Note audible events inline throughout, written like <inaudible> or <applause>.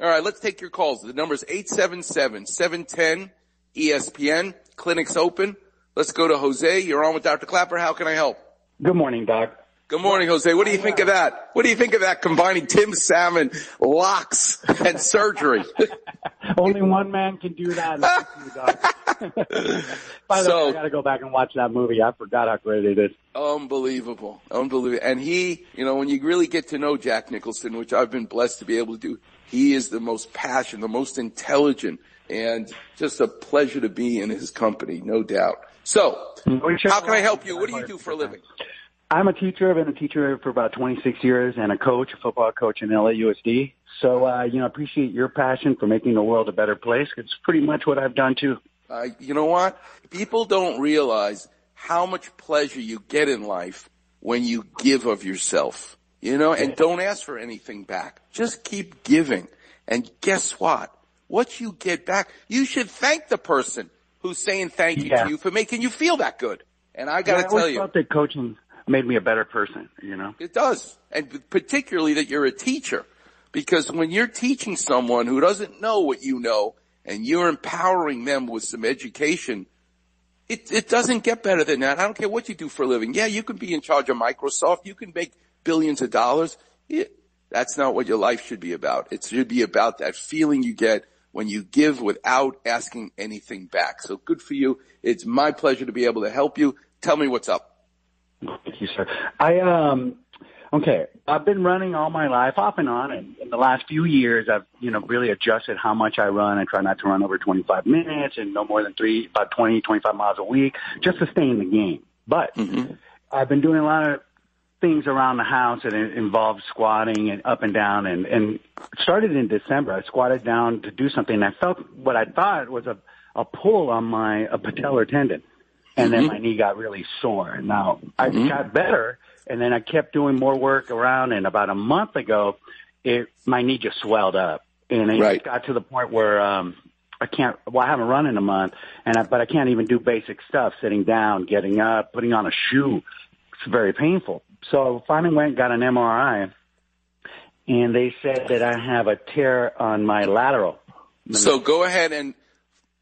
All right, let's take your calls. The number is 877-710-ESPN. Clinic's open. Let's go to Jose. You're on with Dr. Klapper. How can I help? Good morning, Doc. Good morning, Jose. What do you think of that? What do you think of that combining Tim Salmon, locks, and surgery? <laughs> Only one man can do that. <laughs> <laughs> By the So- way, I gotta go back and watch that movie. I forgot how great it is. Unbelievable. Unbelievable. And he, you know, when you really get to know Jack Nicholson, which I've been blessed to be able to do, he is the most passionate, the most intelligent, and just a pleasure to be in his company, no doubt. So, how can I help you? What do you do for a living? I'm a teacher. I've been a teacher for about 26 years and a coach, a football coach in LAUSD. So, uh, you know, appreciate your passion for making the world a better place. It's pretty much what I've done too. Uh, you know what? People don't realize how much pleasure you get in life when you give of yourself, you know, and don't ask for anything back. Just keep giving. And guess what? What you get back, you should thank the person who's saying thank you Yeah. to you for making you feel that good. And I gotta I always tell you, felt that coaching made me a better person, you know? it does. And particularly that you're a teacher. Because when you're teaching someone who doesn't know what you know and you're empowering them with some education, it, it doesn't get better than that. I don't care what you do for a living. Yeah, you can be in charge of Microsoft. You can make billions of dollars. That's not what your life should be about. It should be about that feeling you get when you give without asking anything back. So good for you. It's my pleasure to be able to help you. Tell me what's up. Thank you, sir. I um okay. I've been running all my life, off and on, and in the last few years, I've you know really adjusted how much I run. I try not to run over 25 minutes and no more than three, about 20, 25 miles a week, just to stay in the game. But mm-hmm. I've been doing a lot of things around the house that in- involve squatting and up and down, and and started in December. I squatted down to do something, and I felt what I thought was a a pull on my a patellar tendon and then mm-hmm. my knee got really sore. Now I mm-hmm. got better, and then I kept doing more work around. And about a month ago, it my knee just swelled up, and it Right. got to the point where um, I can't. Well, I haven't run in a month, and I, but I can't even do basic stuff: sitting down, getting up, putting on a shoe. It's very painful. So finally went and got an MRI, and they said that I have a tear on my lateral. So go ahead and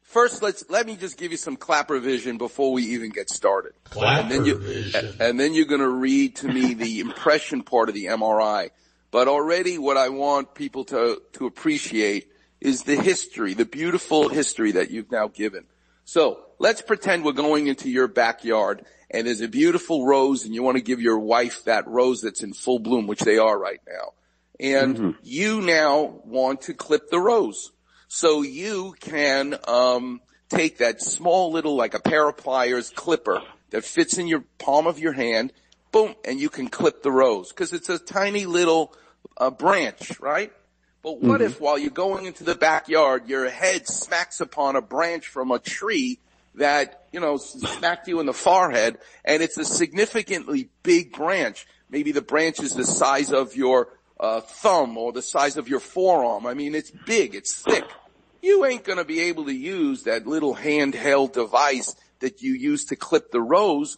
first let's let me just give you some Klapper vision before we even get started. and then you and then you're going to read to me the <laughs> impression part of the MRI. But already what I want people to to appreciate is the history, the beautiful history that you've now given. So let's pretend we're going into your backyard and there's a beautiful rose and you want to give your wife that rose that's in full bloom, which they are right now. And mm-hmm. you now want to clip the rose. So you can um, take that small little, like a pair of pliers clipper that fits in your palm of your hand, boom, and you can clip the rose because it's a tiny little uh, branch, right? But what if while you're going into the backyard, your head smacks upon a branch from a tree that, you know, smacked you in the forehead and it's a significantly big branch. Maybe the branch is the size of your uh, thumb or the size of your forearm. I mean, it's big, it's thick. You ain't gonna be able to use that little handheld device that you use to clip the rose,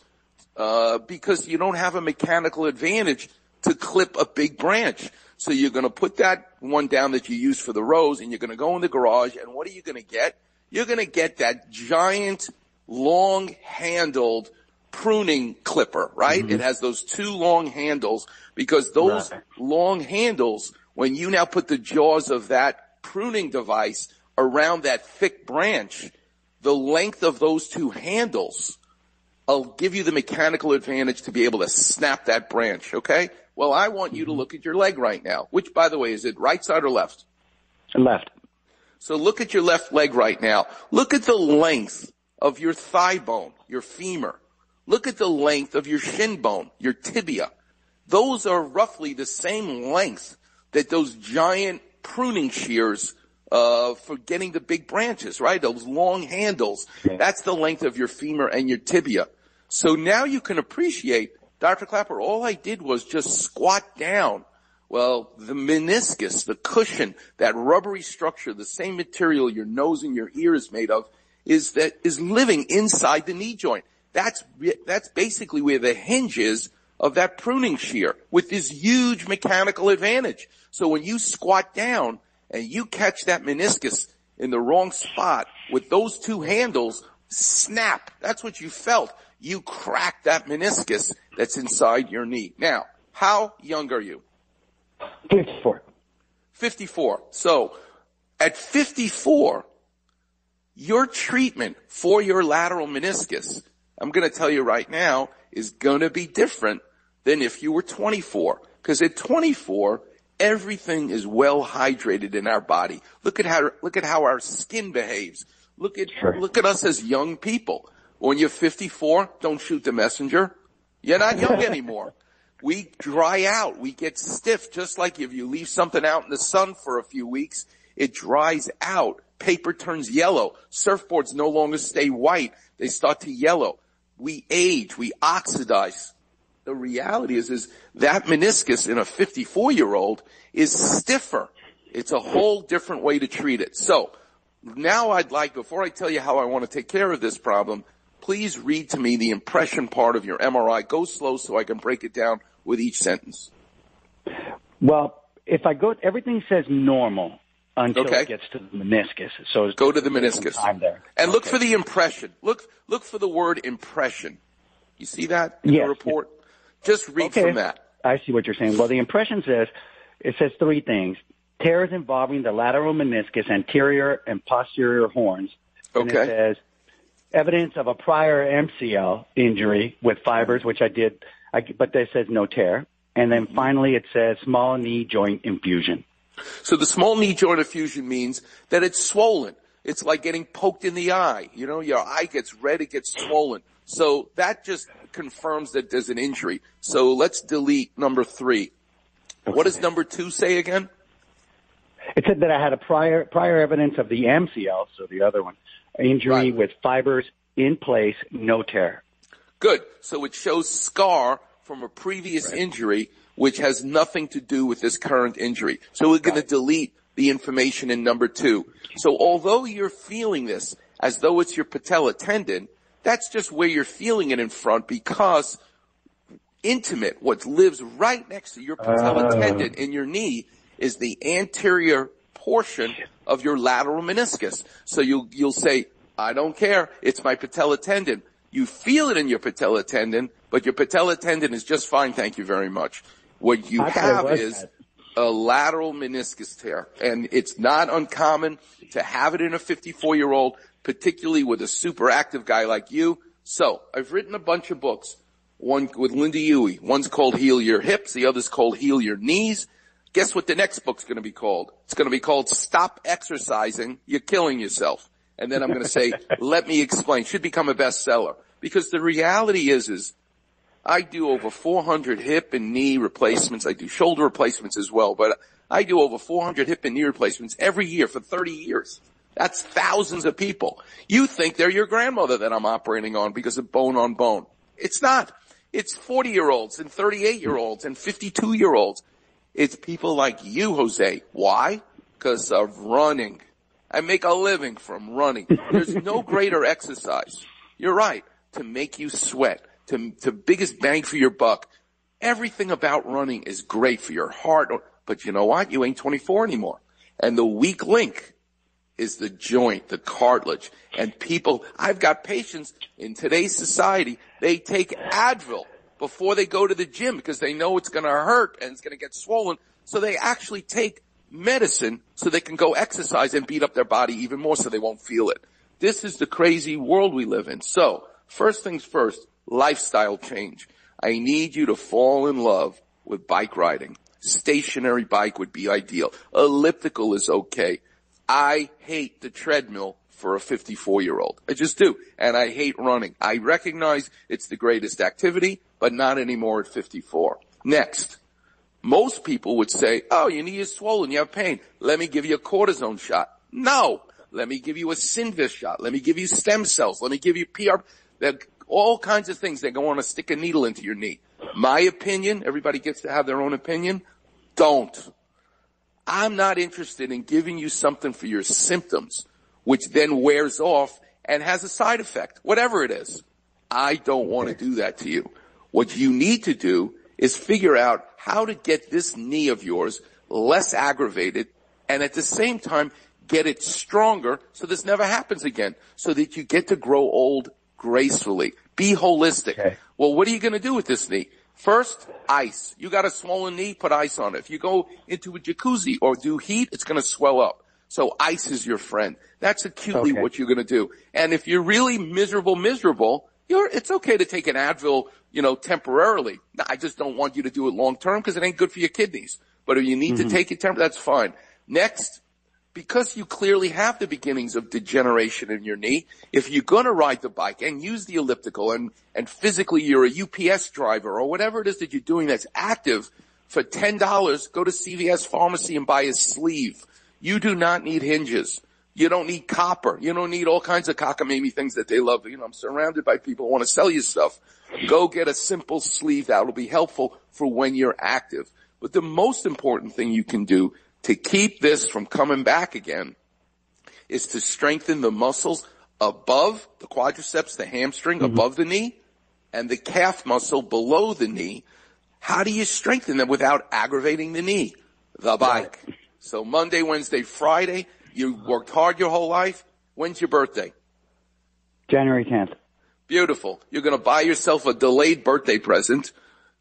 uh, because you don't have a mechanical advantage to clip a big branch. So you're gonna put that one down that you use for the rose and you're gonna go in the garage and what are you gonna get? You're gonna get that giant, long handled pruning clipper, right? Mm-hmm. It has those two long handles because those Right. long handles, when you now put the jaws of that pruning device around that thick branch, the length of those two handles will give you the mechanical advantage to be able to snap that branch, okay? Well, I want you to mm-hmm. look at your leg right now, which by the way, is it right side or left? Left. So look at your left leg right now. Look at the length of your thigh bone, your femur. Look at the length of your shin bone, your tibia. Those are roughly the same length that those giant pruning shears uh, for getting the big branches, right? Those long handles. That's the length of your femur and your tibia. So now you can appreciate, Dr. Klapper, all I did was just squat down well, the meniscus, the cushion, that rubbery structure, the same material your nose and your ear is made of, is that is living inside the knee joint. That's that's basically where the hinge is of that pruning shear with this huge mechanical advantage. So when you squat down and you catch that meniscus in the wrong spot with those two handles, snap. That's what you felt. You cracked that meniscus that's inside your knee. Now, how young are you? 54. 54. So at 54, your treatment for your lateral meniscus, I'm going to tell you right now, is going to be different than if you were 24. Because at 24, everything is well hydrated in our body. Look at how, look at how our skin behaves. Look at, sure. look at us as young people. When you're 54, don't shoot the messenger. You're not young <laughs> anymore. We dry out. We get stiff, just like if you leave something out in the sun for a few weeks, it dries out. Paper turns yellow. Surfboards no longer stay white. They start to yellow. We age. We oxidize. The reality is, is that meniscus in a 54 year old is stiffer. It's a whole different way to treat it. So now I'd like, before I tell you how I want to take care of this problem, please read to me the impression part of your MRI. Go slow so I can break it down with each sentence. Well, if I go, everything says normal until okay. it gets to the meniscus. So go to the meniscus. Time there. And okay. look for the impression. Look, look for the word impression. You see that in yes. the report? Just read okay. from that. I see what you're saying. Well, the impression says, it says three things. Tears involving the lateral meniscus, anterior and posterior horns. And okay. it says evidence of a prior MCL injury with fibers, which I did, I, but that says no tear. And then mm-hmm. finally it says small knee joint infusion. So the small knee joint effusion means that it's swollen. It's like getting poked in the eye. You know, your eye gets red, it gets swollen. So that just confirms that there's an injury. So let's delete number three. Okay. What does number two say again? It said that I had a prior prior evidence of the MCL, so the other one, injury right. with fibers in place, no tear. Good. So it shows scar from a previous right. injury, which has nothing to do with this current injury. So we're going right. to delete the information in number two. So although you're feeling this as though it's your patella tendon, that's just where you're feeling it in front because intimate, what lives right next to your patella uh. tendon in your knee is the anterior portion of your lateral meniscus. So you'll, you'll say, I don't care. It's my patella tendon. You feel it in your patella tendon, but your patella tendon is just fine. Thank you very much. What you have is that. a lateral meniscus tear and it's not uncommon to have it in a 54 year old, particularly with a super active guy like you. So I've written a bunch of books. One with Linda Huey. One's called Heal Your Hips. The other's called Heal Your Knees. Guess what the next book's going to be called? It's going to be called Stop Exercising. You're killing yourself. And then I'm going to say, let me explain. Should become a bestseller. Because the reality is, is I do over 400 hip and knee replacements. I do shoulder replacements as well, but I do over 400 hip and knee replacements every year for 30 years. That's thousands of people. You think they're your grandmother that I'm operating on because of bone on bone. It's not. It's 40 year olds and 38 year olds and 52 year olds. It's people like you, Jose. Why? Because of running. I make a living from running. There's no <laughs> greater exercise. You're right. To make you sweat, to, to biggest bang for your buck. Everything about running is great for your heart. But you know what? You ain't 24 anymore. And the weak link is the joint, the cartilage. And people, I've got patients in today's society, they take Advil before they go to the gym because they know it's going to hurt and it's going to get swollen. So they actually take medicine so they can go exercise and beat up their body even more so they won't feel it. This is the crazy world we live in. So first things first, lifestyle change. I need you to fall in love with bike riding. Stationary bike would be ideal. Elliptical is okay. I hate the treadmill for a 54 year old. I just do. And I hate running. I recognize it's the greatest activity, but not anymore at 54. Next. Most people would say, oh, your knee is swollen, you have pain. Let me give you a cortisone shot. No. Let me give you a Synvisc shot. Let me give you stem cells. Let me give you PR. There all kinds of things. They go on to stick a needle into your knee. My opinion, everybody gets to have their own opinion. Don't. I'm not interested in giving you something for your symptoms which then wears off and has a side effect, whatever it is. I don't want to do that to you. What you need to do is figure out how to get this knee of yours less aggravated and at the same time get it stronger so this never happens again so that you get to grow old gracefully. Be holistic. Okay. Well, what are you going to do with this knee? First, ice. You got a swollen knee, put ice on it. If you go into a jacuzzi or do heat, it's going to swell up. So ice is your friend. That's acutely okay. what you're going to do. And if you're really miserable, miserable, you're, it's okay to take an Advil, you know, temporarily. I just don't want you to do it long term because it ain't good for your kidneys. But if you need mm-hmm. to take it temporarily, that's fine. Next, because you clearly have the beginnings of degeneration in your knee, if you're going to ride the bike and use the elliptical and, and physically you're a UPS driver or whatever it is that you're doing that's active, for $10, go to CVS pharmacy and buy a sleeve you do not need hinges. You don't need copper. You don't need all kinds of cockamamie things that they love. You know, I'm surrounded by people who want to sell you stuff. Go get a simple sleeve that will be helpful for when you're active. But the most important thing you can do to keep this from coming back again is to strengthen the muscles above the quadriceps, the hamstring mm-hmm. above the knee, and the calf muscle below the knee. How do you strengthen them without aggravating the knee? The bike. So Monday, Wednesday, Friday, you worked hard your whole life. When's your birthday? January 10th. Beautiful. You're going to buy yourself a delayed birthday present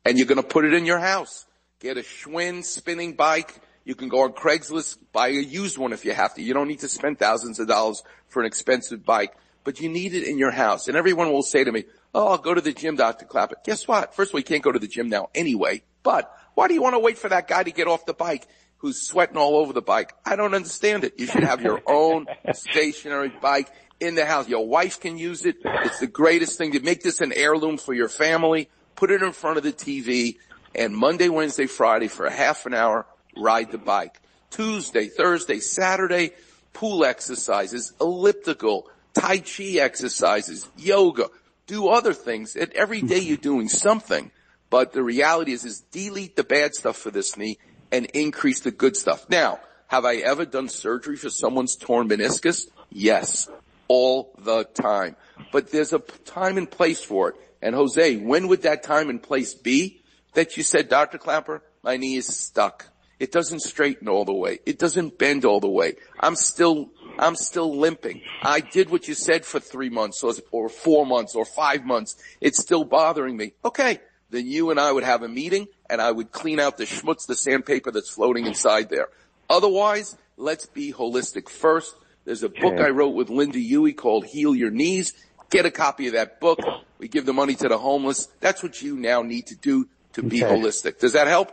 and you're going to put it in your house. Get a Schwinn spinning bike. You can go on Craigslist, buy a used one if you have to. You don't need to spend thousands of dollars for an expensive bike, but you need it in your house. And everyone will say to me, Oh, I'll go to the gym, Dr. Klapper. Guess what? First of all, you can't go to the gym now anyway, but why do you want to wait for that guy to get off the bike? Who's sweating all over the bike. I don't understand it. You should have your own <laughs> stationary bike in the house. Your wife can use it. It's the greatest thing to make this an heirloom for your family. Put it in front of the TV and Monday, Wednesday, Friday for a half an hour, ride the bike. Tuesday, Thursday, Saturday, pool exercises, elliptical, Tai Chi exercises, yoga, do other things. And every day you're doing something. But the reality is, is delete the bad stuff for this knee and increase the good stuff. Now, have I ever done surgery for someone's torn meniscus? Yes, all the time. But there's a time and place for it. And Jose, when would that time and place be that you said, Dr. Klapper, my knee is stuck. It doesn't straighten all the way. It doesn't bend all the way. I'm still, I'm still limping. I did what you said for three months or, or four months or five months. It's still bothering me. Okay then you and I would have a meeting and I would clean out the schmutz, the sandpaper that's floating inside there. Otherwise, let's be holistic first. There's a book I wrote with Linda Huey called Heal Your Knees. Get a copy of that book. We give the money to the homeless. That's what you now need to do to be okay. holistic. Does that help?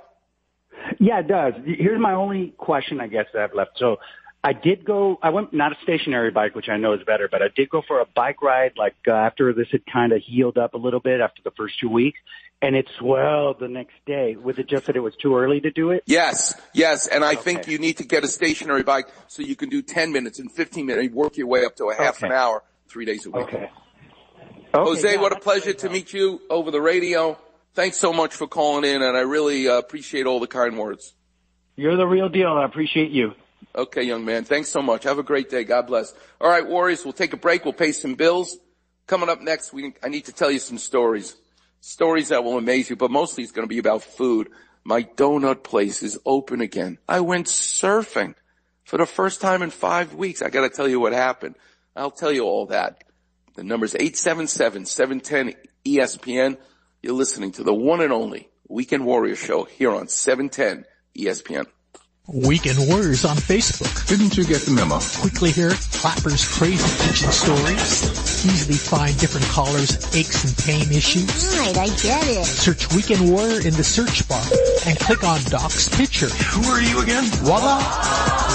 Yeah, it does. Here's my only question I guess that I've left. So I did go, I went, not a stationary bike, which I know is better, but I did go for a bike ride like uh, after this had kind of healed up a little bit after the first two weeks and it swelled the next day. Was it just that it was too early to do it? Yes, yes. And I okay. think you need to get a stationary bike so you can do 10 minutes and 15 minutes, work your way up to a half okay. an hour, three days a week. Okay. Jose, yeah, what a pleasure to meet you over the radio. Thanks so much for calling in and I really uh, appreciate all the kind words. You're the real deal. I appreciate you. Okay, young man. Thanks so much. Have a great day. God bless. All right, Warriors, we'll take a break. We'll pay some bills. Coming up next, we, I need to tell you some stories. Stories that will amaze you, but mostly it's going to be about food. My donut place is open again. I went surfing for the first time in five weeks. I got to tell you what happened. I'll tell you all that. The number is 877-710-ESPN. You're listening to the one and only Weekend Warrior Show here on 710 ESPN. Weekend Warriors on Facebook. Didn't you get the memo? Quickly hear Klapper's crazy kitchen stories. Easily find different callers' aches and pain issues. Right, I get it. Search Weekend Warrior in the search bar and click on Doc's picture. Who are you again? Voila!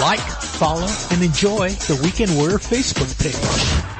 Like, follow, and enjoy the Weekend Warrior Facebook page.